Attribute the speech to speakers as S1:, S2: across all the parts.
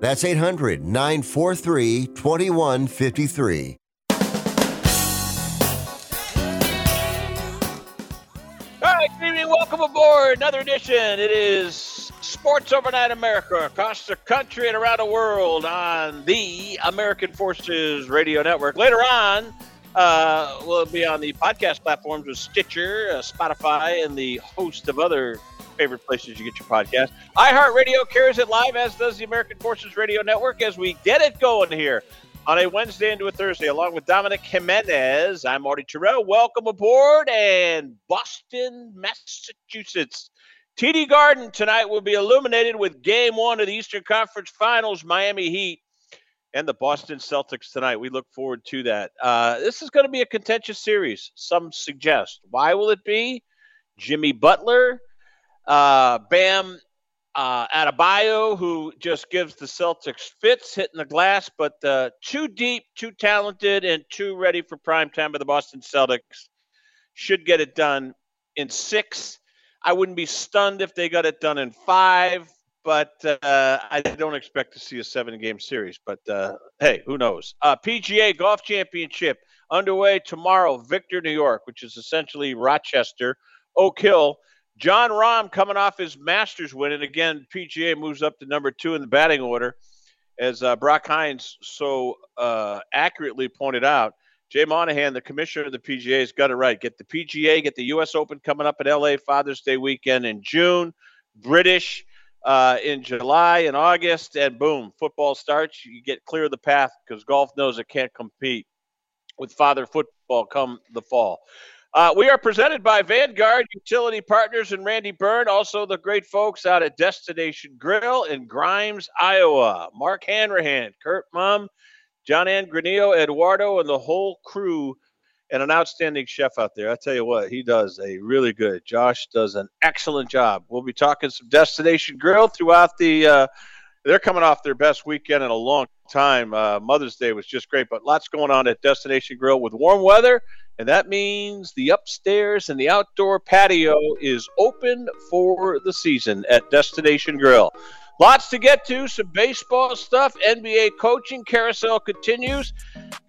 S1: That's 800 943 2153.
S2: All right. Welcome aboard another edition. It is Sports Overnight America across the country and around the world on the American Forces Radio Network. Later on, uh, we'll be on the podcast platforms with Stitcher, uh, Spotify, and the host of other favorite places you get your podcast. iHeartRadio carries it live, as does the American Forces Radio Network, as we get it going here on a Wednesday into a Thursday, along with Dominic Jimenez. I'm Marty Tirrell. Welcome aboard, and Boston, Massachusetts. TD Garden tonight will be illuminated with Game One of the Eastern Conference Finals, Miami Heat and the Boston Celtics tonight. We look forward to that. Uh, this is going to be a contentious series. Some suggest. Why will it be? Jimmy Butler, uh, Bam uh, Adebayo, who just gives the Celtics fits hitting the glass, but uh, too deep, too talented, and too ready for prime time by the Boston Celtics. Should get it done in six. I wouldn't be stunned if they got it done in five, but uh, I don't expect to see a seven game series. But uh, hey, who knows? Uh, PGA Golf Championship underway tomorrow, Victor, New York, which is essentially Rochester, Oak Hill. Jon Rahm coming off his Masters win, and again, PGA moves up to number two in the batting order. As uh, Brock Hines so uh, accurately pointed out, Jay Monahan, the commissioner of the PGA, has got it right. Get the PGA, get the U.S. Open coming up at LA Father's Day weekend in June, British uh, in July and August, and boom, football starts. You get clear of the path because golf knows it can't compete with father football come the fall. Uh, we are presented by Vanguard Utility Partners and Randy Byrne, also the great folks out at Destination Grill in Grimes, Iowa. Mark Hanrahan, Kurt Mum, John Ann Granillo, Eduardo, and the whole crew, and an outstanding chef out there. I tell you what, he does a really good. Josh does an excellent job. We'll be talking some Destination Grill throughout the. Uh, they're coming off their best weekend in a long time. Uh, Mother's Day was just great, but lots going on at Destination Grill with warm weather and that means the upstairs and the outdoor patio is open for the season at Destination Grill. Lots to get to, some baseball stuff, NBA coaching carousel continues.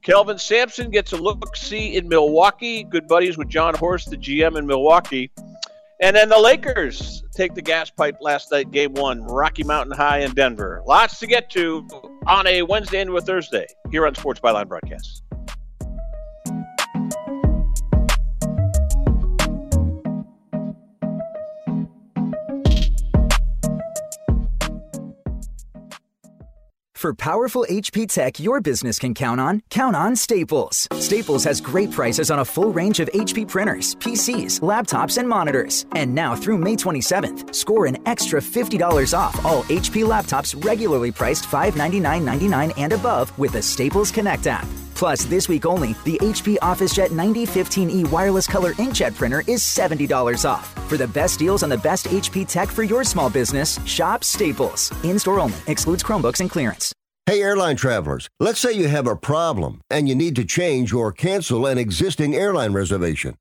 S2: Kelvin Sampson gets a look see in Milwaukee. Good buddies with Jon Horst, the GM in Milwaukee. And then the Lakers take the gas pipe last night, game one, Rocky Mountain High in Denver. Lots to get to on a Wednesday into a Thursday here on Sports Byline Broadcast.
S3: For powerful HP tech your business can count on, count on Staples. Staples has great prices on a full range of HP printers, PCs, laptops, and monitors. And now through May 27th, score an extra $50 off all HP laptops regularly priced $599.99 and above with the Staples Connect app. Plus, this week only, the HP OfficeJet 9015E wireless color inkjet printer is $70 off. For the best deals on the best HP tech for your small business, shop Staples. In store only, excludes Chromebooks and clearance.
S1: Hey, airline travelers, let's say you have a problem and you need to change or cancel an existing airline reservation.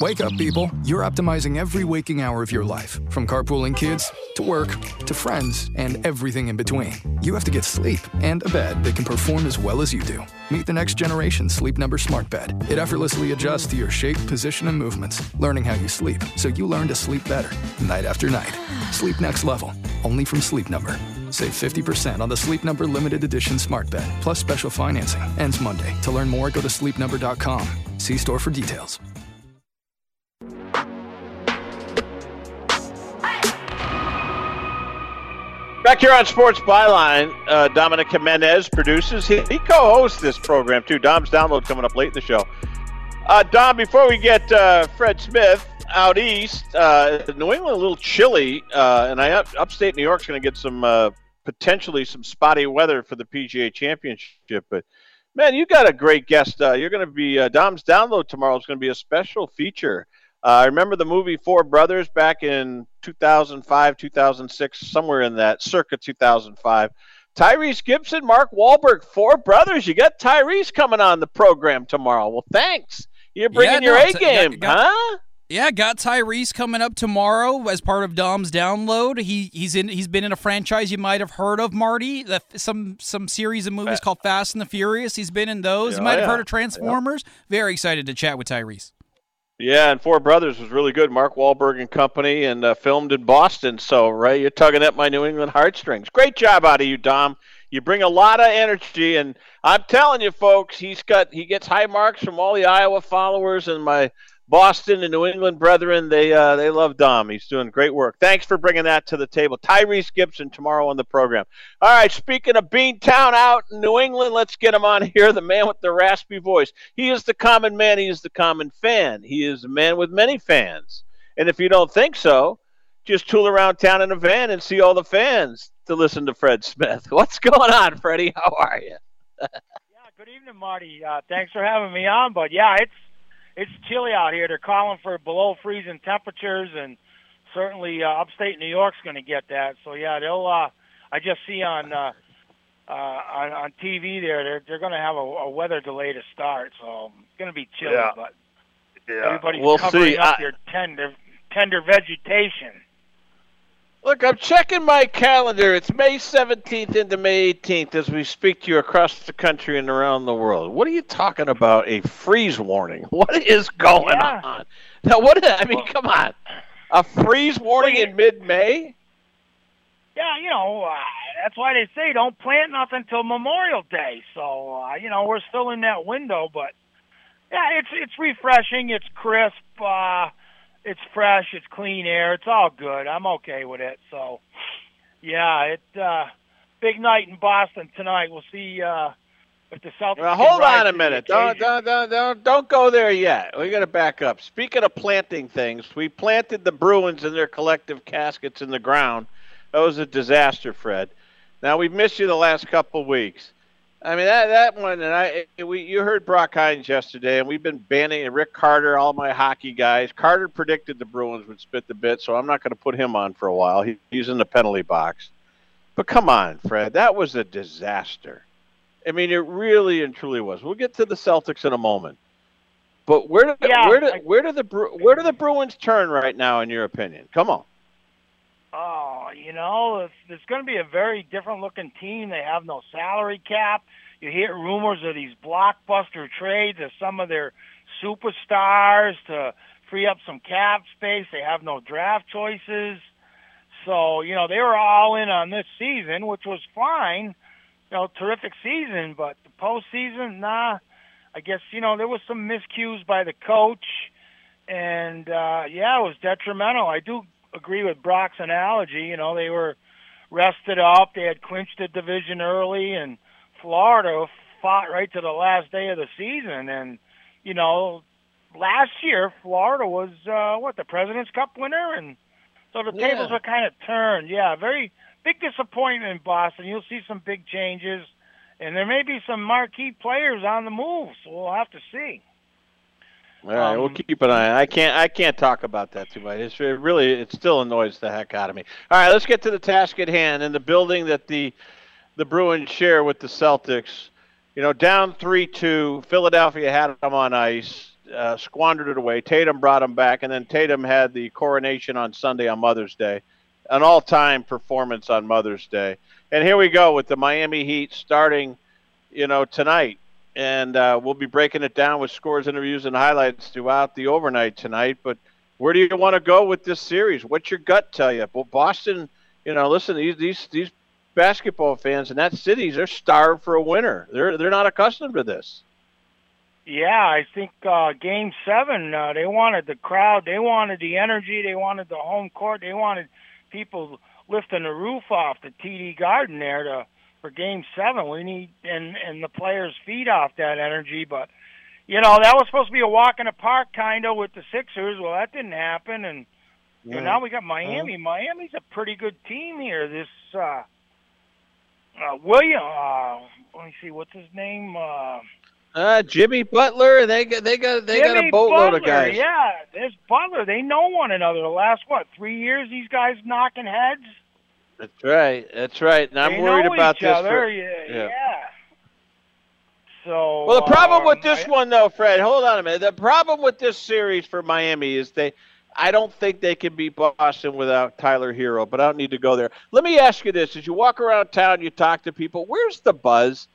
S4: Wake up, people. You're optimizing every waking hour of your life, from carpooling kids to work to friends and everything in between. You have to get sleep and a bed that can perform as well as you do. Meet the next generation Sleep Number Smart Bed. It effortlessly adjusts to your shape, position, and movements, learning how you sleep so you learn to sleep better night after night. Sleep next level, only from Sleep Number. Save 50% on the Sleep Number limited edition smart bed, plus special financing. Ends Monday. To learn more, go to sleepnumber.com. See store for details.
S2: Here on Sports Byline, uh, Dominic Jimenez produces. He, he co-hosts this program too. Dom's download coming up late in the show. Uh, Dom, before we get uh, Fred Smith out east, uh, New England a little chilly, uh, and I up, upstate New York's going to get some uh, potentially some spotty weather for the PGA Championship. But man, you got a great guest. you're going to be Dom's download tomorrow is going to be a special feature. Uh, I remember the movie Four Brothers back in 2005, 2006, somewhere in that circa 2005. Tyrese Gibson, Mark Wahlberg, four brothers. You got Tyrese coming on the program tomorrow. Well, thanks. You're bringing yeah, your A game, got, huh?
S5: Yeah, got Tyrese coming up tomorrow as part of Dom's download. He he's in he's been in a franchise you might have heard of, Marty. The, some some series of movies called Fast and the Furious. He's been in those. you might yeah. have heard of Transformers. Yeah. Very excited to chat with Tyrese.
S2: Yeah, and Four Brothers was really good. Mark Wahlberg and company, and uh, filmed in Boston. So, Ray, you're tugging at my New England heartstrings. Great job out of you, Dom. You bring a lot of energy, and I'm telling you, folks, he's got he gets high marks from all the Iowa followers and my Boston and New England brethren, they uh, they love Dom. He's doing great work. Thanks for bringing that to the table. Tyrese Gibson tomorrow on the program. All right, speaking of Beantown out in New England, let's get him on here. The man with the raspy voice. He is the common man. He is the common fan. He is a man with many fans. And if you don't think so, just tool around town in a van and see all the fans to listen to Fred Smith. What's going on, Freddie? How are you?
S6: yeah, good evening, Marty. Uh, thanks for having me on. But yeah, it's it's chilly out here. They're calling for below freezing temperatures, and certainly uh, upstate New York's going to get that. So yeah, they'll. Uh, I just see on uh, uh, on, on TV there they're they're going to have a, a weather delay to start, so it's going to be chilly. Yeah. But yeah. everybody's
S2: we'll
S6: covering
S2: see.
S6: up
S2: I...
S6: their tender tender vegetation.
S2: Look, I'm checking my calendar. It's May 17th into May 18th as we speak to you across the country and around the world. What are you talking about? A freeze warning? What is going yeah. on? Now, what? I mean, come on. A freeze warning in mid-May?
S6: Yeah, you know, uh, that's why they say don't plant nothing till Memorial Day. So, uh, you know, we're still in that window, but yeah, it's it's refreshing. It's crisp. Uh, it's fresh, it's clean air, it's all good. I'm okay with it. So, Yeah, it uh, big night in Boston tonight. We'll see uh, if the Celtics.
S2: Well, hold on a minute. Don't, don't, don't, don't, don't go there yet. We got to back up. Speaking of planting things, we planted the Bruins in their collective caskets in the ground. That was a disaster, Fred. Now we've missed you the last couple weeks. I mean that that one, and I we you heard Brock Hines yesterday, and we've been banning and Rick Carter, all my hockey guys. Carter predicted the Bruins would spit the bit, so I'm not going to put him on for a while. He, he's in the penalty box. But come on, Fred, that was a disaster. I mean, it really and truly was. We'll get to the Celtics in a moment. But where do
S6: Yeah,
S2: where do where do the where do the Bruins turn right now, in your opinion? Come on.
S6: You know, it's, it's going to be a very different looking team. They have no salary cap. You hear rumors of these blockbuster trades of some of their superstars to free up some cap space. They have no draft choices. So, you know, they were all in on this season, which was fine. You know, terrific season, but the postseason, nah. I guess, you know, there was some miscues by the coach. And, uh, yeah, it was detrimental. I do agree with Brock's analogy. You know, they were rested up. They had clinched the division early, and Florida fought right to the last day of the season. And you know, last year Florida was uh, what the President's Cup winner, and so the
S2: Yeah.
S6: tables are kind of turned. Yeah, very big disappointment in Boston. You'll see some big changes, and there may be some marquee players on the move. So we'll have to see.
S2: All right, we'll
S6: Um,
S2: keep an eye. I can't. I can't talk about that too much. It's it really. It still annoys the heck out of me. All right, let's get to the task at hand. In the building that the the Bruins share with the Celtics, you know, down three two. Philadelphia had them on ice, uh, squandered it away. Tatum brought them back, and then Tatum had the coronation on Sunday on Mother's Day, an all time performance on Mother's Day. And here we go with the Miami Heat starting, you know, tonight and uh, we'll be breaking it down with scores, interviews, and highlights throughout the overnight tonight. But where do you want to go with this series? What's your gut tell you? Well, Boston, you know, listen, these these these basketball fans in that city, they're starved for a winner. They're they're not accustomed to this.
S6: Yeah, I think uh, Game Seven, uh, they wanted the crowd, they wanted the energy, they wanted the home court, they wanted people lifting the roof off the TD Garden there to for Game Seven. We need and and the players feed off that energy, but you know that was supposed to be a walk in the park kind of with the Sixers. Well, that didn't happen, and you know, now we got Miami. Miami's a pretty good team here. This uh, uh, William, uh, let me see, what's his name? Uh,
S2: Uh, Jimmy Butler, they got they got they got a boatload
S6: Butler,
S2: of guys.
S6: Yeah, there's Butler. They know one another. The last what three years, these guys knocking heads.
S2: That's right. That's right. And I'm
S6: they
S2: worried
S6: know
S2: about
S6: each
S2: this.
S6: Other.
S2: for-
S6: yeah,
S2: yeah.
S6: yeah. So
S2: Well, the problem
S6: um,
S2: with this
S6: I-
S2: one, though, Fred, hold on a minute. The problem with this series for Miami is they, I don't think they can beat Boston without Tyler Herro, but I don't need to go there. Let me ask you this: As you walk around town, you talk to people. Where's the buzz?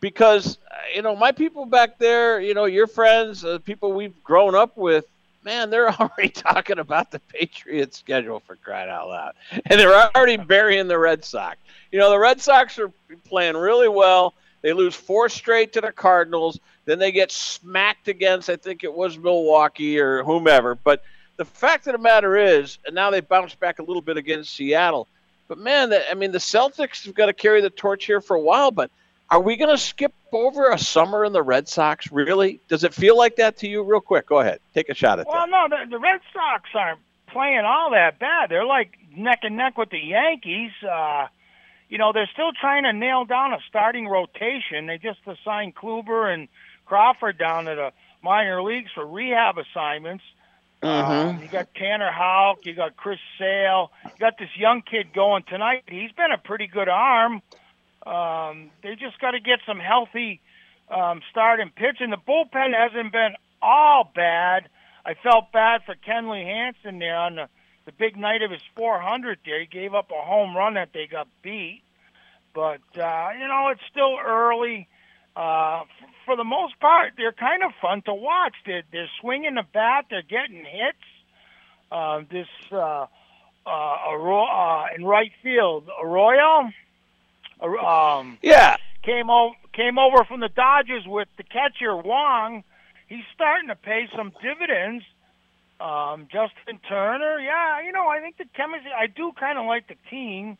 S2: Because uh, you know my people back there, you know your friends, uh, people we've grown up with. Man, they're already talking about the Patriots schedule for crying out loud, and they're already burying the Red Sox. You know the Red Sox are playing really well. They lose four straight to the Cardinals. Then they get smacked against, I think it was Milwaukee or whomever. But the fact of the matter is, and now they bounce back a little bit against Seattle. But man, I mean, the Celtics have got to carry the torch here for a while. But are we going to skip over a summer in the Red Sox? Really? Does it feel like that to you? Real quick, go ahead, take a shot at
S6: Well,
S2: that.
S6: Well, no, the, the Red Sox aren't playing all that bad. They're like neck and neck with the Yankees. Uh, you know, they're still trying to nail down a starting rotation. They just assigned Kluber and Crawford down to the minor leagues for rehab assignments. Um, you got Tanner Houck, you got Chris Sale, you got this young kid going tonight. He's been a pretty good arm. Um, they just got to get some healthy um, start and pitch, and the bullpen hasn't been all bad. I felt bad for Kenley Jansen there on the, the big night of his 400 there. He gave up a home run that they got beat. But, uh, you know, it's still early. Uh, for the most part, they're kind of fun to watch. They're, they're swinging the bat. They're getting hits. Uh, this uh, uh, Arro- uh, in right field, Arroyo Ar- um,
S2: Yeah,
S6: came over came over from the Dodgers with the catcher Wong. He's starting to pay some dividends. Um, Justin Turner, yeah, you know, I think the chemistry. I do kind of like the team.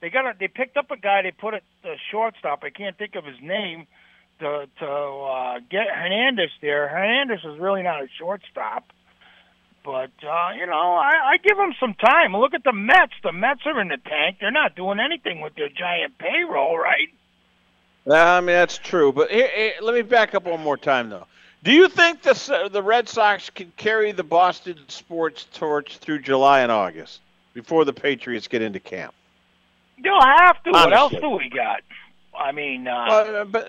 S6: they got a, they picked up a guy. They put a the shortstop. I can't think of his name to to uh, get Hernandez there. Hernandez is really not a shortstop. But uh, you know, I, I give them some time. Look at the Mets. The Mets are in the tank. They're not doing anything with their giant payroll, right?
S2: I mean that's true. But here, here, let me back up one more time, though. Do you think the the Red Sox can carry the Boston sports torch through July and August before the Patriots get into camp?
S6: They'll have to.
S2: Honestly.
S6: What else do we got? I mean, uh,
S2: Well, but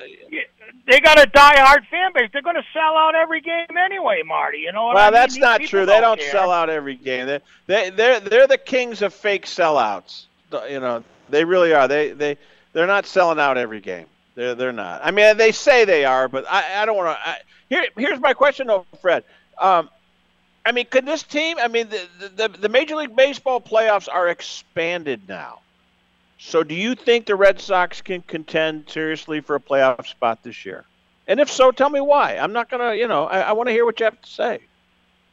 S6: they got a die-hard fan base. They're going to sell out every game anyway, Marty. You know what I
S2: well,
S6: mean?
S2: that's
S6: These
S2: not true. They don't
S6: care.
S2: sell out every game. They they they're they're the kings of fake sellouts. You know, they really are. They they they're not selling out every game. They're they're not. I mean, they say they are, but I I don't want to. Here here's my question, though, Fred. Um, I mean, could this team? I mean, the, the the Major League Baseball playoffs are expanded now. So, do you think the Red Sox can contend seriously for a playoff spot this year? And if so, tell me why. I'm not gonna, you know, I, I want to hear what you have to say.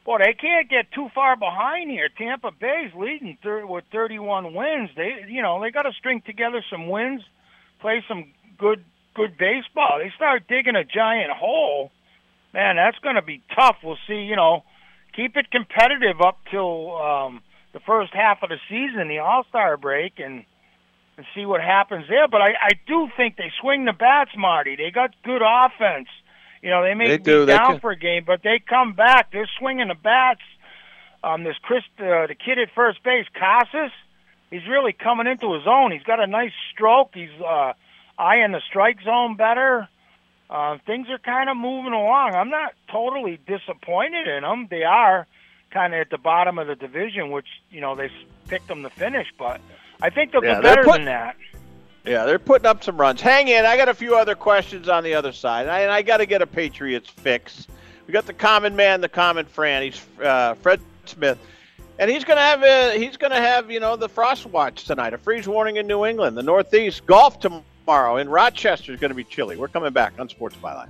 S6: Boy, they can't get too far behind here. Tampa Bay's leading thir- with 31 wins. They, you know, they got to string together some wins, play some good, good baseball. They start digging a giant hole, man. That's going to be tough. We'll see. You know, keep it competitive up till um, the first half of the season, the All Star break, and and see what happens there. But I, I do think they swing the bats, Marty. They got good offense. You know, they may
S2: They
S6: be
S2: do.
S6: Down
S2: can-
S6: for a game, but they come back. They're swinging the bats. Um, this Chris, uh, the kid at first base, Casas, he's really coming into his own. He's got a nice stroke. He's uh, eyeing the strike zone better. Uh, things are kind of moving along. I'm not totally disappointed in them. They are kind of at the bottom of the division, which you know they picked them to finish, but I think they'll
S2: Yeah,
S6: do better
S2: put-
S6: than that.
S2: Yeah, they're putting up some runs. Hang in. I got a few other questions on the other side, and I, I got to get a Patriots fix. We got the common man, the common Fran. He's uh, Fred Smith, and he's gonna have a, he's gonna have you know the frost watch tonight, a freeze warning in New England, the Northeast. Golf tomorrow in Rochester is going to be chilly. We're coming back on Sports Byline.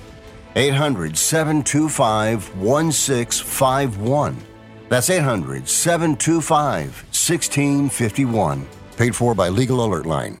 S1: 800 725 1651. That's 800 725 1651. Paid for by Legal Alert Line.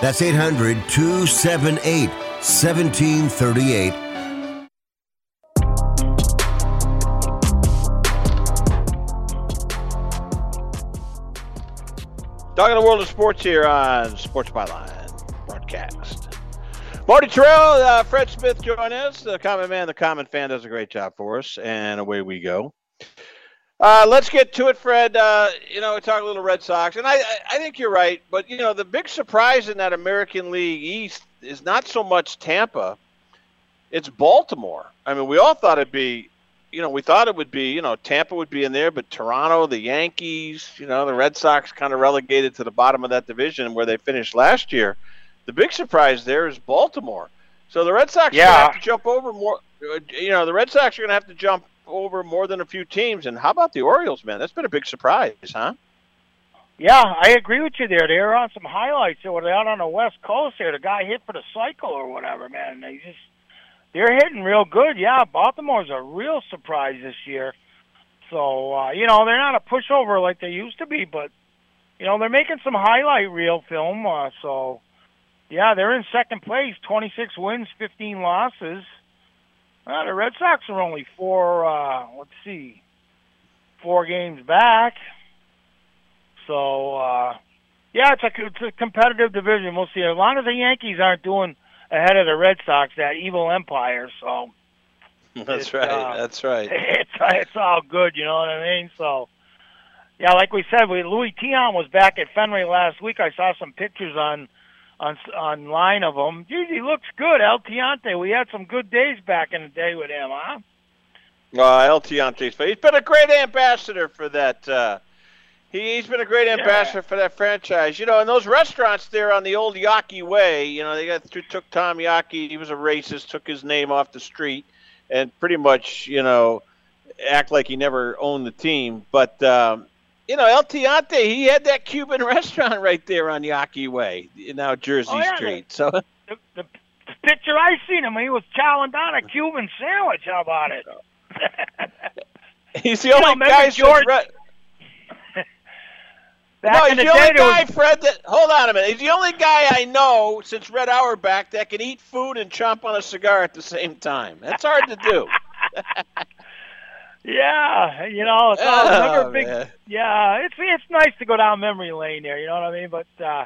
S1: That's 800 278 1738.
S2: Talking the world of sports here on Sports Byline broadcast. Marty Tirrell, uh, Fred Smith join us. The common man, the common fan does a great job for us, and away we go. Uh, let's get to it, Fred. Uh, you know, talk a little Red Sox, and I, I think you're right. But you know, the big surprise in that American League East is not so much Tampa; it's Baltimore. I mean, we all thought it'd be, you know, we thought it would be, you know, Tampa would be in there, but Toronto, the Yankees, you know, the Red Sox kind of relegated to the bottom of that division where they finished last year. The big surprise there is Baltimore. So the Red Sox
S6: yeah.
S2: have to jump over more. Uh, you know, the Red Sox are going to have to jump over more than a few teams. And how about the Orioles, man? That's been a big surprise, huh?
S6: Yeah, I agree with you there. They were on some highlights. They were out on the West Coast there. The guy hit for the cycle or whatever, man. They just they're hitting real good. Yeah, Baltimore's a real surprise this year. So uh, you know they're not a pushover like they used to be, but you know they're making some highlight reel film. Uh, so yeah, they're in second place, 26 wins, 15 losses. Well, the Red Sox are only four. Uh, let's see, four games back. So uh, yeah, it's a it's a competitive division. We'll see. As long as the Yankees aren't doing ahead of the Red Sox, that evil empire. So
S2: that's right. Uh, that's right.
S6: It's it's all good. You know what I mean? So. Yeah, like we said, we, Luis Tiant was back at Fenway last week. I saw some pictures on on online of him. Geez, he looks good, El Tiante. We had some good days back in the day with him, huh?
S2: Uh, El Tiante's he's been a great ambassador for that. Uh, he, he's been a great ambassador yeah. for that franchise. You know, and those restaurants there on the old Yawkey Way, you know, they got took Tom Yawkey. He was a racist, took his name off the street, and pretty much, you know, act like he never owned the team. But um, you know, El Tiante, he had that Cuban restaurant right there on Yawkey Way, now uh, Jersey
S6: oh, yeah,
S2: Street.
S6: The,
S2: so
S6: the, the, picture I seen him, he was chowing down a Cuban sandwich. How about it?
S2: He's the only
S6: know,
S2: guy
S6: George. Back
S2: no, he's
S6: the,
S2: the only guy,
S6: was...
S2: Fred. That hold on a minute. He's the only guy I know since Red Auerbach that can eat food and chomp on a cigar at the same time. That's hard to do.
S6: Yeah, you know, it's all, oh, remember big.
S2: Man.
S6: Yeah, it's it's nice to go down memory lane there. You know what I mean? But uh,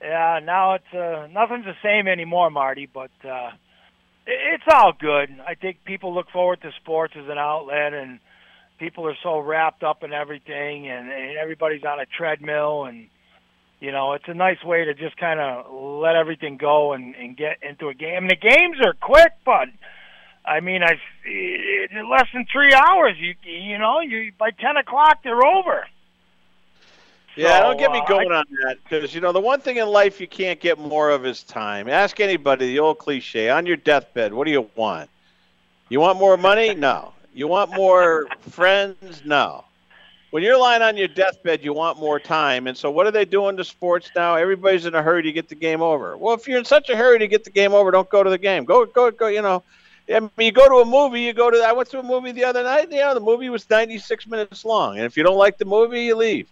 S6: yeah, now it's uh, nothing's the same anymore, Marty. But uh, it, it's all good. I think people look forward to sports as an outlet, and people are so wrapped up in everything, and, and everybody's on a treadmill, and you know, it's a nice way to just kind of let everything go and, and get into a game. And the games are quick, but I mean, I in less than three hours. You you know, you by ten o'clock they're over.
S2: Yeah,
S6: so,
S2: don't get me
S6: uh,
S2: going
S6: I,
S2: on that because you know the one thing in life you can't get more of is time. Ask anybody the old cliche on your deathbed. What do you want? You want more money? No. You want more friends? No. When you're lying on your deathbed, you want more time. And so, what are they doing to sports now? Everybody's in a hurry to get the game over. Well, if you're in such a hurry to get the game over, don't go to the game. Go, go, go. You know, I mean, you go to a movie, you go to. I went to a movie the other night. You know, the movie was 96 minutes long, and if you don't like the movie, you leave.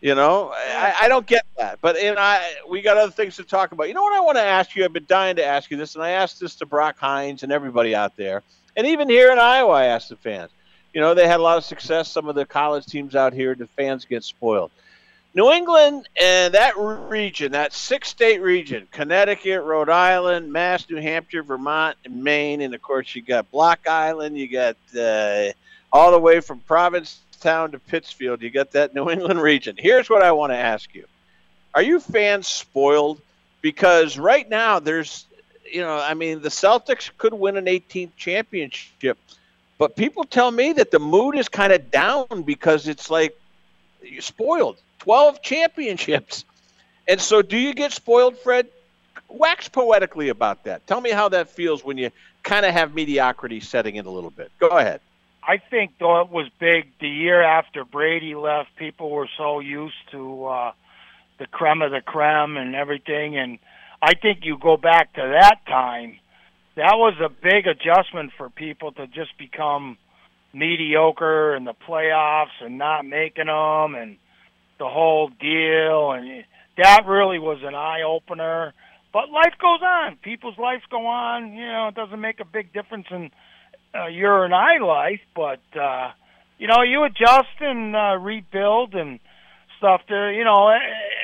S2: You know, I, I don't get that. But and I, we got other things to talk about. You know what I want to ask you? I've been dying to ask you this, and I asked this to Brock Hines and everybody out there, and even here in Iowa, I asked the fans. You know, they had a lot of success. Some of the college teams out here, the fans get spoiled. New England and that region, that six state region, Connecticut, Rhode Island, Mass, New Hampshire, Vermont, and Maine. And of course, you got Block Island, you got uh, all the way from Provincetown to Pittsfield, you got that New England region. Here's what I want to ask you Are you fans spoiled? Because right now, there's, you know, I mean, the Celtics could win an 18th championship, but people tell me that the mood is kind of down because it's like, you're spoiled 12 championships. And so, do you get spoiled, Fred, wax poetically about that. Tell me how that feels when you kind of have mediocrity setting in a little bit. Go ahead.
S6: I think though it was big the year after Brady left, people were so used to uh the creme of the creme and everything and I think you go back to that time, that was a big adjustment for people to just become mediocre in the playoffs and not making them and the whole deal and that really was an eye opener. But life goes on. People's lives go on. You know, it doesn't make a big difference in uh, your and I life, but uh, you know, you adjust and uh, rebuild and stuff. To you know,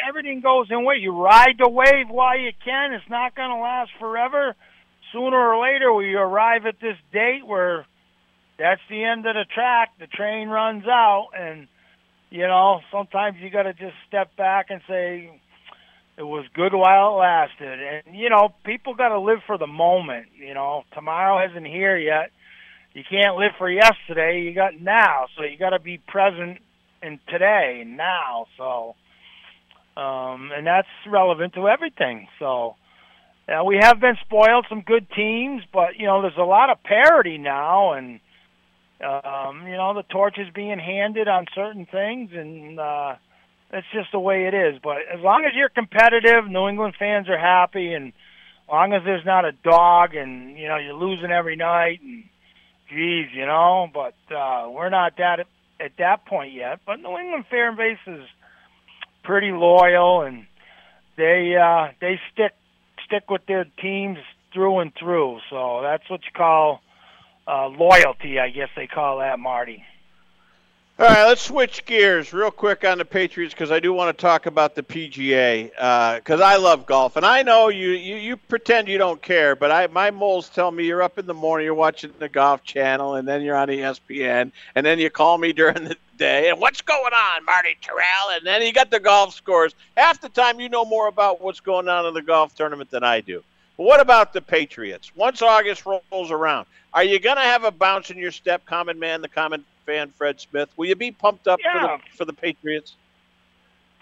S6: everything goes in way. You ride the wave while you can. It's not going to last forever. Sooner or later, we arrive at this date where that's the end of the track. The train runs out, and you know, sometimes you got to just step back and say, it was good while it lasted. And, you know, people got to live for the moment. You know, tomorrow isn't here yet. You can't live for yesterday. You got now. So you got to be present in today, now. So, um, and that's relevant to everything. So, uh, we have been spoiled some good teams, but, you know, there's a lot of parity now. And, um, you know, the torch is being handed on certain things. And, uh, that's just the way it is. But as long as you're competitive, New England fans are happy, and as long as there's not a dog, and you know you're losing every night, and geez, you know. But uh, we're not that at, at that point yet. But New England fan base is pretty loyal, and they uh, they stick stick with their teams through and through. So that's what you call uh, loyalty, I guess they call that, Marty.
S2: All right, let's switch gears real quick on the Patriots because I do want to talk about the PGA because uh, I love golf and I know you, you you pretend you don't care, but I my moles tell me you're up in the morning, you're watching the Golf Channel, and then you're on ESPN, and then you call me during the day and what's going on, Marty Tirrell, and then you got the golf scores. Half the time, you know more about what's going on in the golf tournament than I do. But what about the Patriots? Once August rolls around, are you going to have a bounce in your step, common man, the common fan, Fred Smith. Will you be pumped up
S6: yeah.
S2: for the for the Patriots?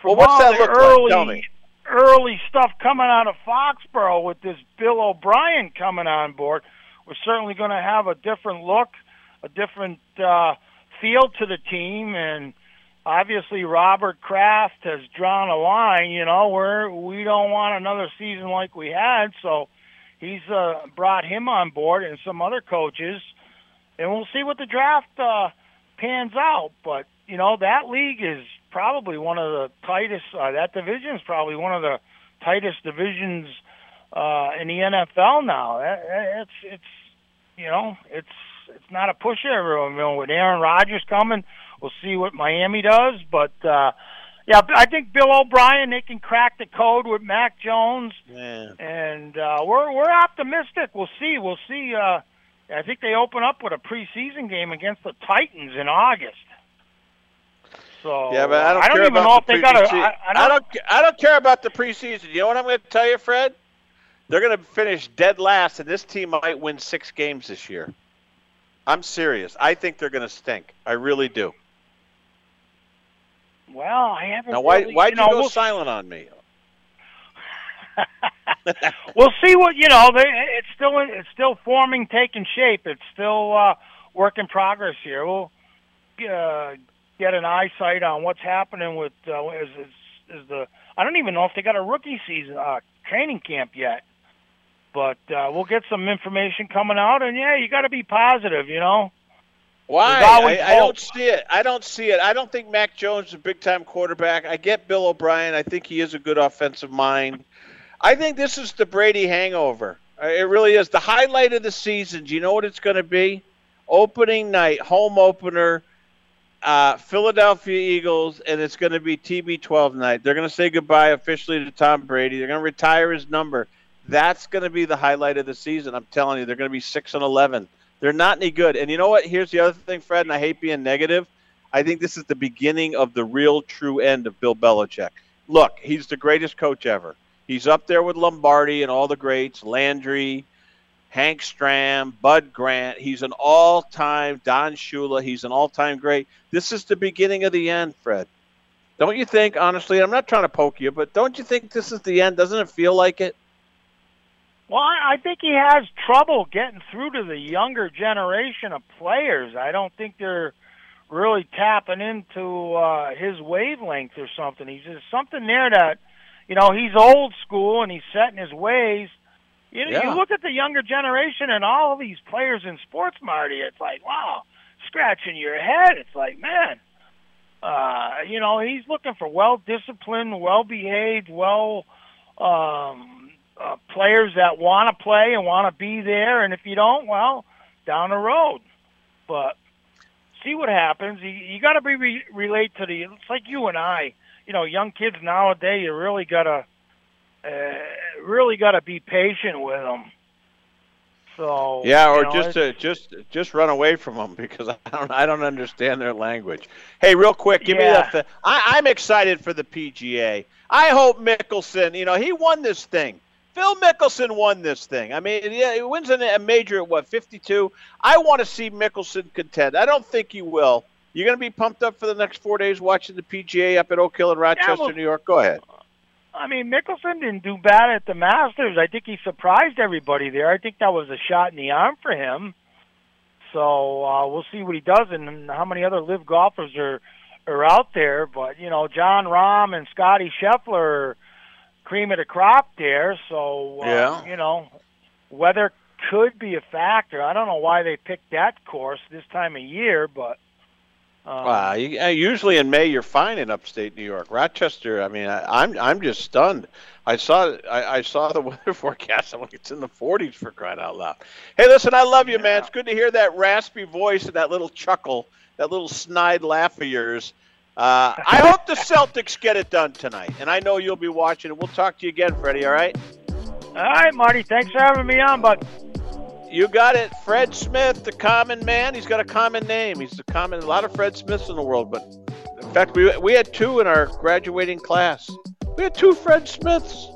S6: well, what's that look early, like? Early stuff coming out of Foxborough with this Bill O'Brien coming on board. We're certainly going to have a different look, a different uh, feel to the team, and obviously Robert Kraft has drawn a line. You know, where we don't want another season like we had, so he's uh, brought him on board and some other coaches, and we'll see what the draft uh, pans out. But you know that league is probably one of the tightest. Uh, that division is probably one of the tightest divisions uh, in the NFL now. It's it's you know it's it's not a pushover. You know, with Aaron Rodgers coming, we'll see what Miami does. But uh, yeah, I think Bill O'Brien they can crack the code with Mac Jones,
S2: yeah.
S6: and uh, we're we're optimistic. We'll see. We'll see. Uh, I think they open up with a preseason game against the Titans in August. So
S2: yeah, but I don't,
S6: I don't
S2: care
S6: even
S2: about
S6: know if
S2: the
S6: they got a. I, I, don't,
S2: I don't. I don't care about the preseason. You know what I'm going to tell you, Fred? They're going to finish dead last, and this team might win six games this year. I'm serious. I think they're going to stink. I really do.
S6: Well, I haven't.
S2: Now, why
S6: really,
S2: why'd
S6: you,
S2: you
S6: know,
S2: go
S6: we'll,
S2: silent on me?
S6: we'll see what you know. They, it's still it's still forming, taking shape. It's still uh, work in progress here. We'll uh, get an eyesight on what's happening with uh, is, is is the. I don't even know if they got a rookie season uh, training camp yet, but uh, we'll get some information coming out. And yeah, you got to be positive. You know.
S2: Why? I, I, don't see it. I don't see it. I don't think Mac Jones is a big time quarterback. I get Bill O'Brien. I think he is a good offensive mind. I think this is the Brady hangover. Uh, it really is. The highlight of the season, do you know what it's going to be? Opening night, home opener, uh, Philadelphia Eagles, and it's going to be TB12 night. They're going to say goodbye officially to Tom Brady. They're going to retire his number. That's going to be the highlight of the season. I'm telling you, they're going to be 6 and 11. They're not any good. And you know what? Here's the other thing, Fred, and I hate being negative. I think this is the beginning of the real true end of Bill Belichick. Look, he's the greatest coach ever. He's up there with Lombardi and all the greats, Landry, Hank Stram, Bud Grant. He's an all-time Don Shula. He's an all-time great. This is the beginning of the end, Fred. Don't you think, honestly? I'm not trying to poke you, but don't you think this is the end? Doesn't it feel like it?
S6: Well, I, think he has trouble getting through to the younger generation of players. I don't think they're really tapping into uh, his wavelength or something. He's just something there that, you know, he's old school and he's set in his ways. You know,
S2: Yeah.
S6: you look at the younger generation and all of these players in sports, Marty. It's like, wow, scratching your head. It's like, man, uh, you know, he's looking for well disciplined, well behaved, well um, uh, players that want to play and want to be there. And if you don't, well, down the road. But see what happens. You, you got to be re- relate to the. It's like you and I. You know, young kids nowadays. You really gotta, uh, really gotta be patient with them. So
S2: Yeah,
S6: you
S2: or
S6: know,
S2: just to, just just run away from them because I don't I don't understand their language. Hey, real quick, give
S6: Yeah.
S2: me that. Th- I, I'm excited for the PGA. I hope Mickelson. You know, he won this thing. Phil Mickelson won this thing. I mean, yeah, he wins a a major at what 52. I want to see Mickelson contend. I don't think he will. You're going to be pumped up for the next four days watching the PGA up at Oak Hill in Rochester,
S6: well-
S2: New York. Go ahead.
S6: I mean, Mickelson didn't do bad at the Masters. I think he surprised everybody there. I think that was a shot in the arm for him. So uh, we'll see what he does and how many other live golfers are are out there. But you know, Jon Rahm and Scotty Scheffler are cream of the crop there. So uh,
S2: Yeah.
S6: you know, weather could be a factor. I don't know why they picked that course this time of year, but um,
S2: Wow, you, uh, usually in May you're fine in upstate New York. Rochester, I mean, I, I'm I'm just stunned. I saw I, I saw the weather forecast. I'm like, it's in the 40s for crying out loud. Hey, listen, I love you, man. It's good to hear that raspy voice and that little chuckle, that little snide laugh of yours. Uh, I hope the Celtics get it done tonight, and I know you'll be watching. And we'll talk to you again, Freddie. All right?
S6: all right, Marty. Thanks for having me on, bud.
S2: You got it, Fred Smith, the common man. He's got a common name. He's the common. A lot of Fred Smiths in the world, but in fact, we we had two in our graduating class. We had two Fred Smiths,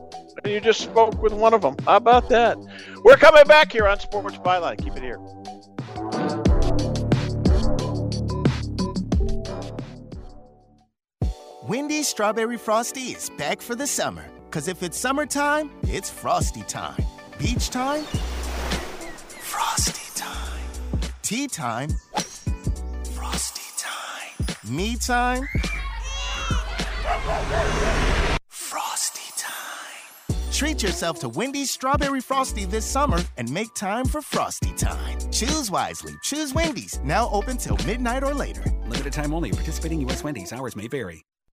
S2: and you just spoke with one of them. How about that? We're coming back here on Sports Byline. Keep it here.
S7: Wendy's Strawberry Frosty is back for the summer. Cause if it's summertime, it's Frosty time. Beach time, Frosty time. Tea time, Frosty time. Me time, Frosty time. Treat yourself to Wendy's Strawberry Frosty this summer and make time for Frosty time. Choose wisely. Choose Wendy's. Now open till midnight or later.
S8: Limited time only. Participating U.S. Wendy's. Hours may vary.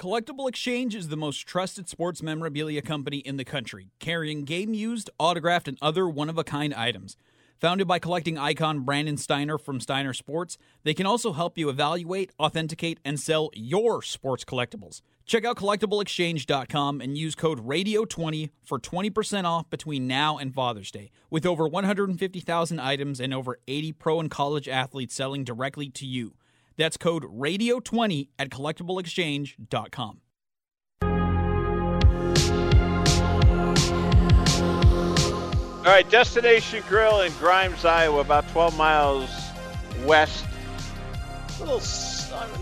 S9: Collectible Exchange is the most trusted sports memorabilia company in the country, carrying game used, autographed, and other one of a kind items. Founded by collecting icon Brandon Steiner from Steiner Sports, they can also help you evaluate, authenticate, and sell your sports collectibles. Check out collectibleexchange.com and use code RADIO20 for 20% off between now and Father's Day. With over 150,000 items and over 80 pro and college athletes selling directly to you. That's code RADIO20 at collectibleexchange.com.
S2: All right, Destination Grill in Grimes, Iowa, about 12 miles west, a little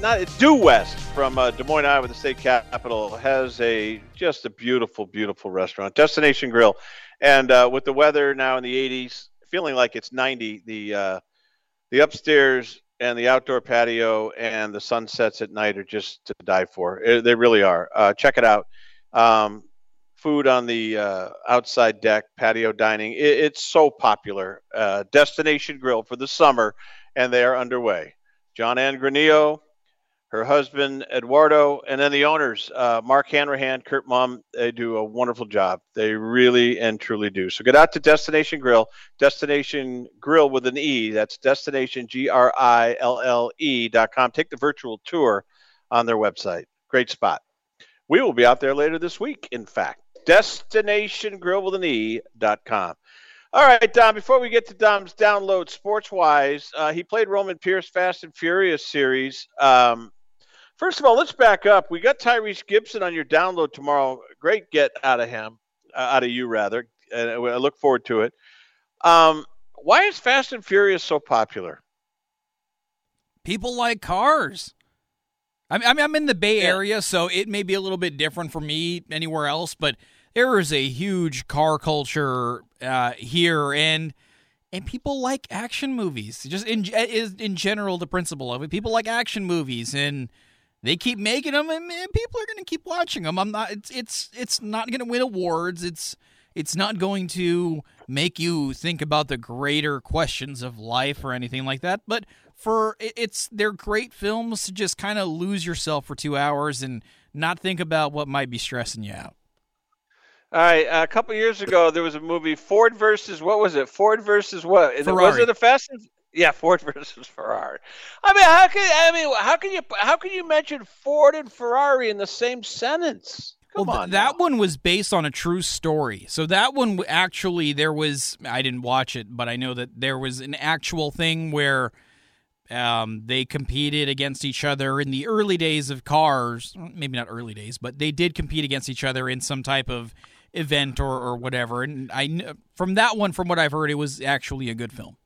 S2: not due west from uh, Des Moines, Iowa, the state capital, has a just a beautiful, beautiful restaurant, Destination Grill, and uh, with the weather now in the 80s, feeling like it's 90, the uh, the upstairs and the outdoor patio and the sunsets at night are just to die for. It, they really are. Uh, check it out. Um, food on the uh, outside deck, patio dining. It, it's so popular. Uh, Destination Grill for the summer, and they are underway. John Ann Granillo, her husband Eduardo, and then the owners, uh, Mark Hanrahan, Kurt Mum. They do a wonderful job. They really and truly do. So get out to Destination Grill, Destination Grill with an E. That's Destination G R I L L E dot com. Take the virtual tour on their website. Great spot. We will be out there later this week, in fact destinationgrillwithan.e.com. All right, Dom, before we get to Dom's download sports wise, uh, he played Roman Pearce Fast and Furious series. Um, first of all, let's back up. We got Tyrese Gibson on your download tomorrow. Great get out of him, uh, out of you, rather. And I look forward to it. Um, why is Fast and Furious so popular?
S5: People like cars. I mean, I'm in the Bay Area, so it may be a little bit different for me anywhere else, but there is a huge car culture uh, here, and and people like action movies. Just in is in general the principle of it. People like action movies, and they keep making them, and, and people are going to keep watching them. I'm not. It's it's it's not going to win awards. It's it's not going to make you think about the greater questions of life or anything like that. But for it's they're great films to just kind of lose yourself for two hours and not think about what might be stressing you out.
S2: All right, a couple years ago there was a movie Ford versus what was it? Ford versus what?
S5: Ferrari.
S2: Was it a Fast and yeah, Ford versus Ferrari. I mean, how can I mean how can you how can you mention Ford and Ferrari in the same sentence? Come
S5: well,
S2: on.
S5: that one was based on a true story. So that one actually there was I didn't watch it, but I know that there was an actual thing where um, they competed against each other in the early days of cars. Maybe not early days, but they did compete against each other in some type of event or, or whatever. And I from that one, from what I've heard, it was actually a good film.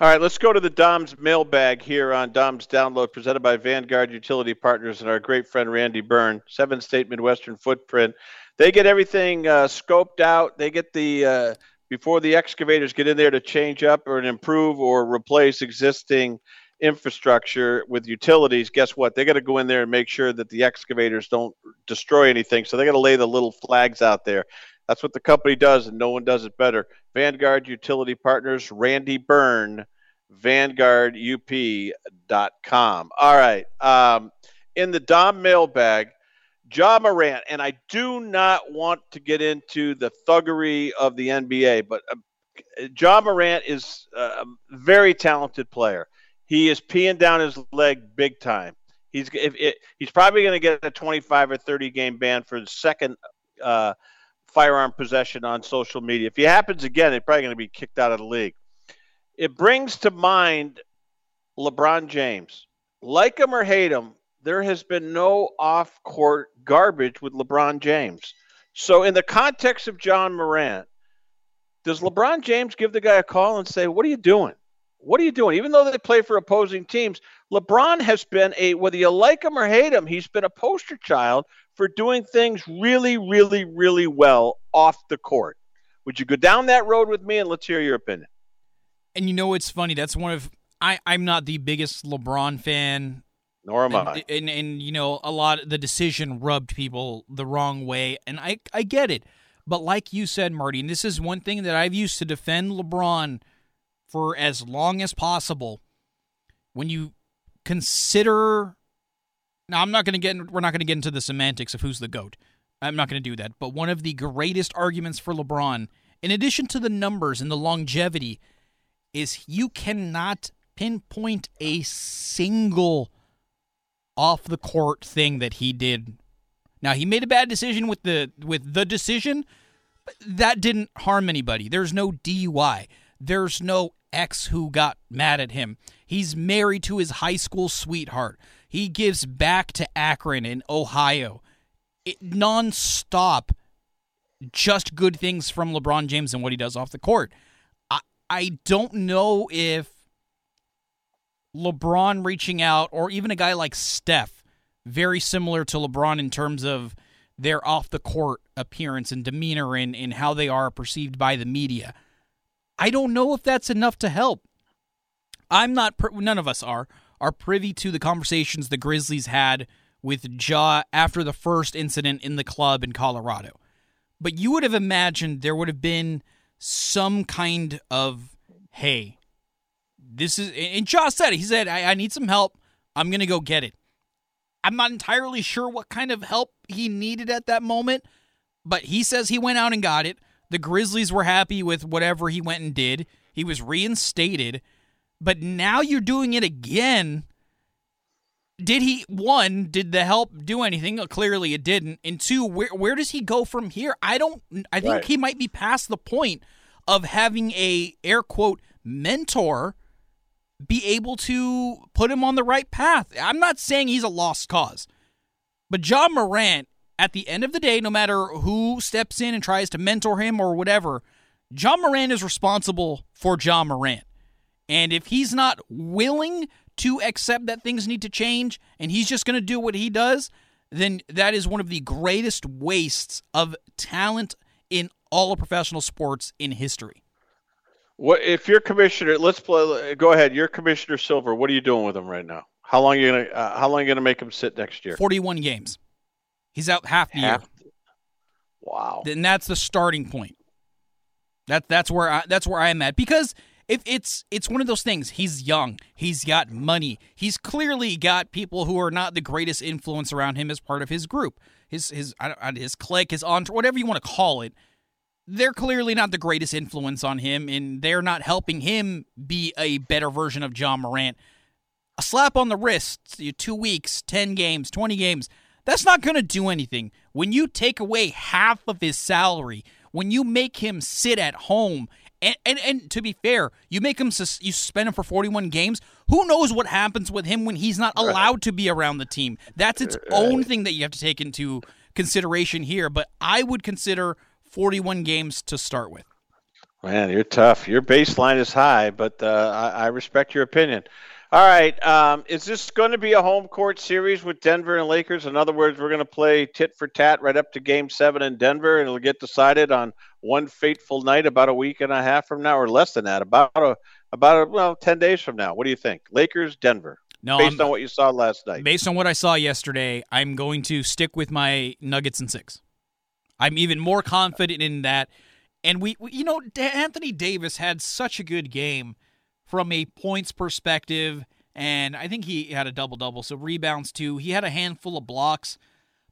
S2: All right, let's go to the Dom's mailbag here on Dom's Download, presented by Vanguard Utility Partners and our great friend Randy Byrne, seven state Midwestern footprint. They get everything uh, scoped out. They get the uh, before the excavators get in there to change up or improve or replace existing infrastructure with utilities, guess what? They got to go in there and make sure that the excavators don't destroy anything. So they got to lay the little flags out there. That's what the company does, and no one does it better. Vanguard Utility Partners, Randy Byrne, VanguardUP.com. All right. Um, in the Dom mailbag, Ja Morant, and I do not want to get into the thuggery of the NBA, but uh, Ja Morant is a very talented player he is peeing down his leg big time. He's if it, he's probably going to get a 25 or 30 game ban for the second uh, firearm possession on social media. If he happens again, he's probably going to be kicked out of the league. It brings to mind LeBron James. Like him or hate him, there has been no off court garbage with LeBron James. So, in the context of Ja Morant, does LeBron James give the guy a call and say, What are you doing? What are you doing? Even though they play for opposing teams, LeBron has been a, whether you like him or hate him, he's been a poster child for doing things really, really, really well off the court. Would you go down that road with me and let's hear your opinion?
S5: And you know, it's funny. That's one of, I, I'm not the biggest LeBron fan.
S2: Nor am
S5: and,
S2: I.
S5: And, and, you know, a lot of the decision rubbed people the wrong way. And I, I get it. But like you said, Marty, and this is one thing that I've used to defend LeBron for as long as possible when you consider Now, I'm not going to get. We're not going to get into the semantics of who's the goat. I'm not going to do that. But one of the greatest arguments for LeBron, in addition to the numbers and the longevity, is you cannot pinpoint a single off the court thing that he did. Now he made a bad decision with the with the decision, but that didn't harm anybody. There's no DUI. There's no ex who got mad at him. He's married to his high school sweetheart. He gives back to Akron in Ohio. It, non-stop just good things from LeBron James and what he does off the court. I I don't know if LeBron reaching out, or even a guy like Steph, very similar to LeBron in terms of their off the court appearance and demeanor and, and how they are perceived by the media. I don't know if that's enough to help. I'm not, none of us are, are privy to the conversations the Grizzlies had with Ja after the first incident in the club in Colorado. But you would have imagined there would have been some kind of, hey, this is and Ja said it. He said, I, I need some help. I'm gonna go get it. I'm not entirely sure what kind of help he needed at that moment, but he says he went out and got it. The Grizzlies were happy with whatever he went and did. He was reinstated, but now you're doing it again. Did he one? Did the help do anything? Clearly, it didn't. And two, where where does he go from here? I don't. I think right. he might be past the point of having a air quote mentor be able to put him on the right path. I'm not saying he's a lost cause, but Ja Morant, at the end of the day, no matter who steps in and tries to mentor him or whatever, Ja Morant is responsible for Ja Morant. And if he's not willing to accept that things need to change and he's just going to do what he does, then that is one of the greatest wastes of talent in all of professional sports in history.
S2: What if you're commissioner? Let's play. Go ahead. You're Commissioner Silver. What are you doing with him right now? How long are you gonna? Uh, how long are you gonna make him sit next year?
S5: Forty-one games. He's out half the half? year.
S2: Wow.
S5: Then that's the starting point. That that's where I, that's where I'm at because if it's it's one of those things. He's young. He's got money. He's clearly got people who are not the greatest influence around him as part of his group. His his his clique, his entourage, whatever you want to call it they're clearly not the greatest influence on him, and they're not helping him be a better version of Ja Morant. A slap on the wrist, two weeks, 10 games, 20 games, that's not going to do anything. When you take away half of his salary, when you make him sit at home, and, and, and to be fair, you make him you suspend him for 41 games. Who knows what happens with him when he's not allowed to be around the team? That's its own thing that you have to take into consideration here. But I would consider 41 games to start with.
S2: Man, you're tough. Your baseline is high, but uh, I, I, respect your opinion. All right. Um, is this going to be a home court series with Denver and Lakers? In other words, we're going to play tit for tat right up to game seven in Denver, and it'll get decided on one fateful night about a week and a half from now, or less than that, about a, about a, well, 10 days from now. What do you think? Lakers, Denver. No, based I'm, on what you saw last night.
S5: Based on what I saw yesterday, I'm going to stick with my Nuggets and six. I'm even more confident in that. And we, we, you know, Anthony Davis had such a good game from a points perspective, and I think he had a double double, so rebounds too. He had a handful of blocks.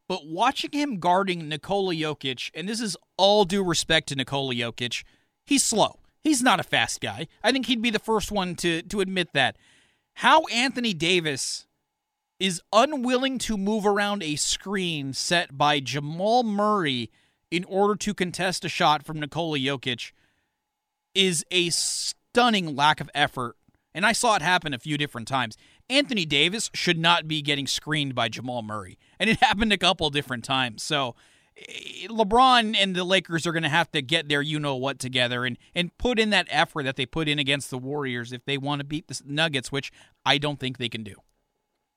S5: But watching him guarding Nikola Jokic, and this is all due respect to Nikola Jokic, he's slow. He's not a fast guy. I think he'd be the first one to to admit that. How Anthony Davis is unwilling to move around a screen set by Jamal Murray in order to contest a shot from Nikola Jokic is a stunning lack of effort. And I saw it happen a few different times. Anthony Davis should not be getting screened by Jamal Murray. And it happened a couple different times. So eh, LeBron and the Lakers are going to have to get their you know what together and, and put in that effort that they put in against the Warriors if they want to beat the Nuggets, which I don't think they can do.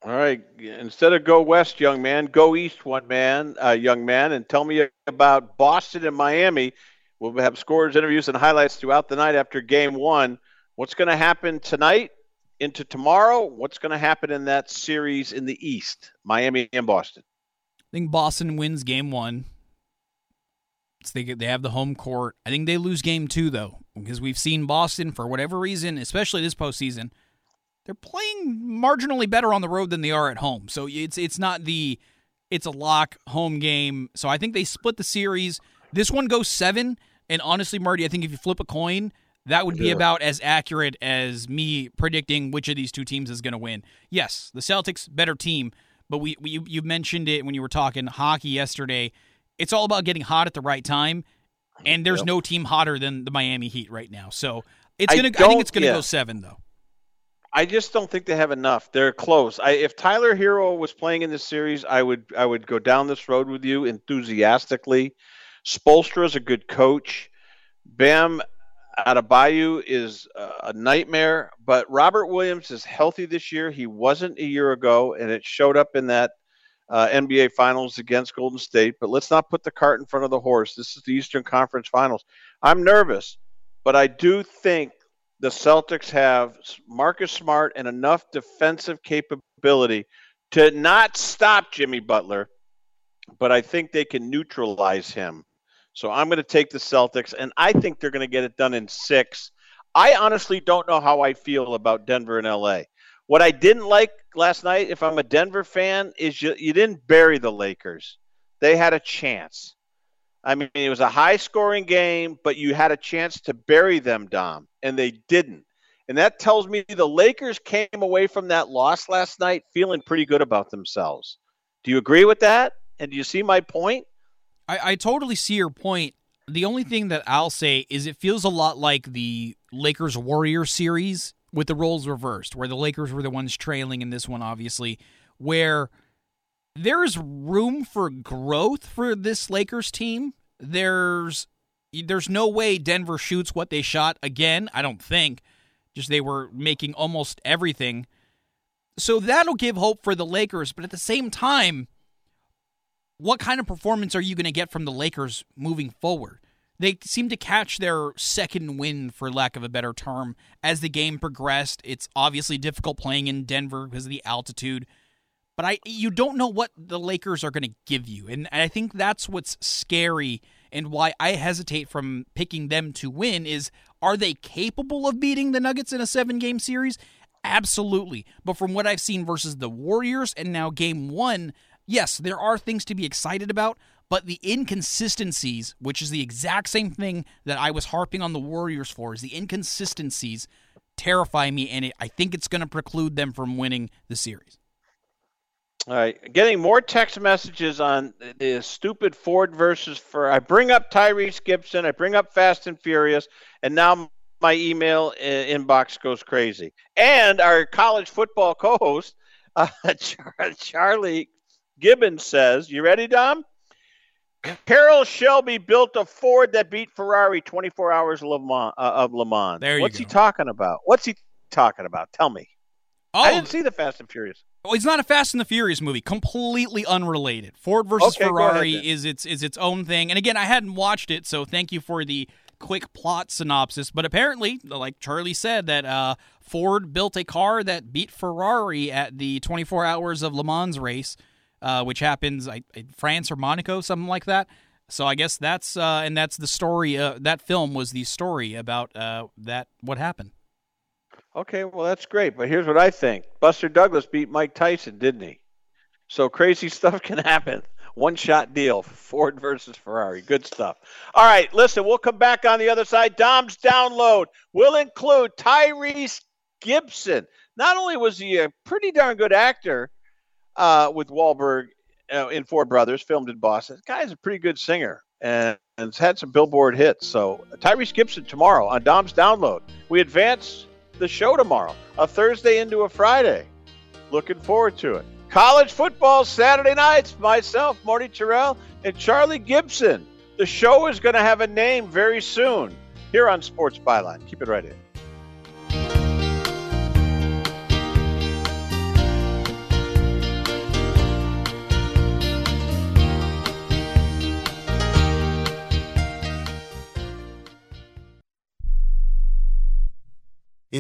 S2: All right. Instead of go west, young man, go east, one man, uh, young man, and tell me about Boston and Miami. We'll have scores, interviews, and highlights throughout the night after game one. What's going to happen tonight into tomorrow? What's going to happen in that series in the East, Miami and Boston?
S5: I think Boston wins game one. So they, they have the home court. I think they lose game two, though, because we've seen Boston, for whatever reason, especially this postseason – they're playing marginally better on the road than they are at home. So it's it's not the it's a lock home game. So I think they split the series. This one goes seven, and honestly, Marty, I think if you flip a coin, that would be
S2: Yeah.
S5: about as accurate as me predicting which of these two teams is going to win. Yes, the Celtics better team, but we, we you, you mentioned it when you were talking hockey yesterday. It's all about getting hot at the right time, and there's
S2: Yep.
S5: no team hotter than the Miami Heat right now. So it's gonna. I,
S2: don't-
S5: think it's gonna
S2: yeah.
S5: go seven though.
S2: I just don't think they have enough. They're close. I, if Tyler Herro was playing in this series, I would I would go down this road with you enthusiastically. Spoelstra is a good coach. Bam Adebayo is a- nightmare, but Robert Williams is healthy this year. He wasn't a year ago, and it showed up in that uh, NBA Finals against Golden State. But let's not put the cart in front of the horse. This is the Eastern Conference Finals. I'm nervous, but I do think the Celtics have Marcus Smart and enough defensive capability to not stop Jimmy Butler, but I think they can neutralize him. So I'm going to take the Celtics, and I think they're going to get it done in six. I honestly don't know how I feel about Denver and LA. What I didn't like last night, if I'm a Denver fan, is you, you didn't bury the Lakers. They had a chance. I mean, it was a high scoring game, but you had a chance to bury them, Dom, and they didn't. And that tells me the Lakers came away from that loss last night feeling pretty good about themselves. Do you agree with that? And do you see my point?
S5: I, I totally see your point. The only thing that I'll say is it feels a lot like the Lakers Warrior series with the roles reversed, where the Lakers were the ones trailing in this one, obviously, where there's room for growth for this Lakers team. There's there's no way Denver shoots what they shot again, I don't think. Just they were making almost everything. So that'll give hope for the Lakers, but at the same time, what kind of performance are you going to get from the Lakers moving forward? They seem to catch their second win, for lack of a better term, as the game progressed. It's obviously difficult playing in Denver because of the altitude, but I you don't know what the Lakers are going to give you, and I think that's what's scary and why I hesitate from picking them to win. Is are they capable of beating the Nuggets in a seven game series? Absolutely, but from what I've seen versus the Warriors and now Game One, yes, there are things to be excited about, but the inconsistencies, which is the exact same thing that I was harping on the Warriors for, is the inconsistencies terrify me, and it, I think it's going to preclude them from winning the series.
S2: All right, getting more text messages on the stupid Ford versus for. I bring up Tyrese Gibson, I bring up Fast and Furious, and now my email i- inbox goes crazy. And our college football co-host, uh, Char- Charlie Gibbons says, "You ready, Dom?" Carroll Shelby built a Ford that beat Ferrari 24 hours of Le Mans. Uh, of Le Mans.
S5: There you
S2: What's he talking about? What's he talking about? Tell me.
S5: Oh,
S2: I didn't see the Fast and Furious.
S5: Oh, it's not a Fast and the Furious movie. Completely unrelated. Ford versus
S2: Okay, go ahead
S5: Ferrari is its is its own thing. And again, I hadn't watched it, so thank you for the quick plot synopsis. But apparently, like Charlie said, that uh, Ford built a car that beat Ferrari at the 24 Hours of Le Mans race, uh, which happens in France or Monaco, something like that. So I guess that's uh, and that's the story. Uh, that film was the story about uh, that what happened.
S2: Okay, well that's great, but here's what I think: Buster Douglas beat Mike Tyson, didn't he? So crazy stuff can happen. One shot deal, Ford versus Ferrari. Good stuff. All right, listen, we'll come back on the other side. Dom's download will include Tyrese Gibson. Not only was he a pretty darn good actor uh, with Wahlberg uh, in Four Brothers, filmed in Boston, this guy's a pretty good singer and, and has had some Billboard hits. So Tyrese Gibson tomorrow on Dom's download. We advance the show tomorrow, a Thursday into a Friday. Looking forward to it. College football Saturday nights. Myself, Marty Tirrell, and Charlie Gibson. The show is going to have a name very soon here on Sports Byline. Keep it right in.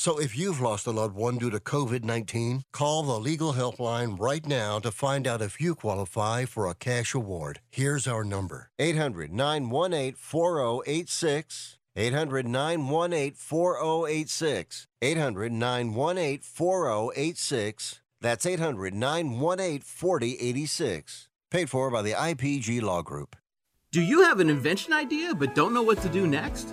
S1: So if you've lost a loved one due to COVID 19, call the legal helpline right now to find out if you qualify for a cash award. Here's our number 800 918 4086. 800 918 4086. 800 918 4086. That's 800 918 4086. Paid for by the IPG Law Group.
S10: Do you have an invention idea but don't know what to do next?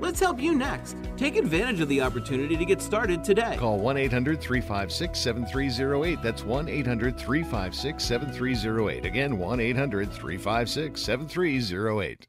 S10: Let's help you next. Take advantage of the opportunity to get started today.
S11: Call 1 800 356 7308. That's 1 800 356 7308. Again, 1 800 356 7308.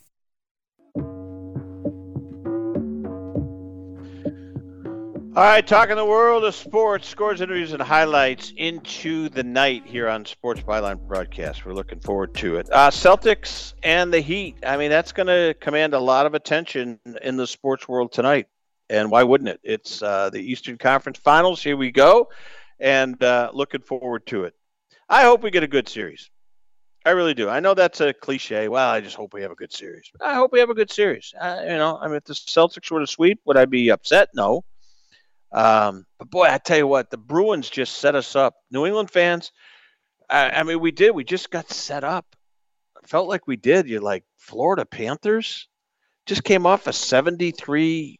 S2: All right, talking the world of sports, scores, interviews, and highlights into the night here on Sports Byline broadcast. We're looking forward to it. Uh, Celtics and the Heat. I mean, that's going to command a lot of attention in the sports world tonight. And why wouldn't it? It's uh, the Eastern Conference Finals. Here we go, and uh, looking forward to it. I hope we get a good series. I really do. I know that's a cliche. Well, I just hope we have a good series. I hope we have a good series. You know, I mean, if the Celtics were to sweep, would I be upset? No. Um, but boy, I tell you what, the Bruins just set us up. New England fans, I, I mean, we did. We just got set up. felt like we did. You're like Florida Panthers just came off a 73,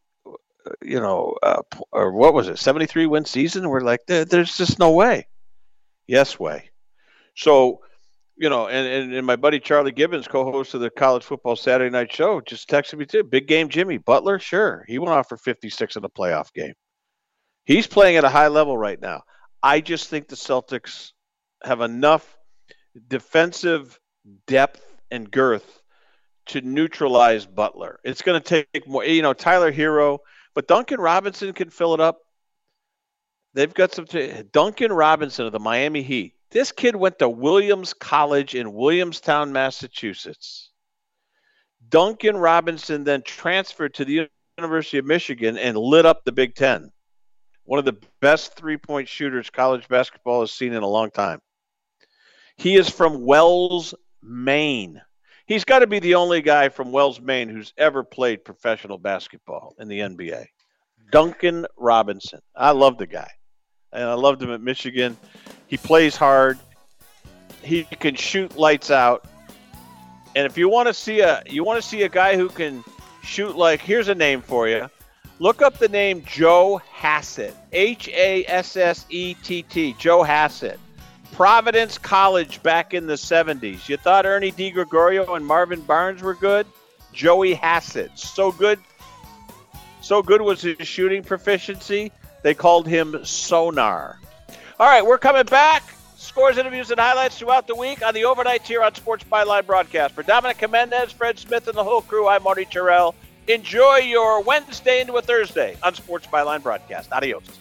S2: you know, uh, or what was it, 73 win season. We're like, there, there's just no way. Yes, way. So, you know, and, and, and my buddy Charlie Gibbons, co-host of the College Football Saturday Night Show, just texted me too. Big game, Jimmy Butler. Sure, he went off for 56 in a playoff game. He's playing at a high level right now. I just think the Celtics have enough defensive depth and girth to neutralize Butler. It's going to take more, you know, Tyler Herro, but Duncan Robinson can fill it up. They've got some. T- Duncan Robinson of the Miami Heat. This kid went to Williams College in Williamstown, Massachusetts. Duncan Robinson then transferred to the University of Michigan and lit up the Big Ten one of the best three point shooters college basketball has seen in a long time. He is from Wells, Maine. He's got to be the only guy from Wells, Maine who's ever played professional basketball in the NBA. Duncan Robinson. I love the guy. And I loved him at Michigan. He plays hard. He can shoot lights out. And if you want to see a you want to see a guy who can shoot like here's a name for you. Look up the name Joe Hassett. H A S S E T T. Joe Hassett. Providence College back in the 70s. You thought Ernie DiGregorio and Marvin Barnes were good? Joey Hassett. So good. So good was his shooting proficiency. They called him Sonar. All right, we're coming back. Scores, interviews, and highlights throughout the week on the overnight here on Sports Byline broadcast. For Dominic Jimenez, Fred Smith, and the whole crew, I'm Marty Tirrell. Enjoy your Wednesday into a Thursday on Sports Byline broadcast. Adios.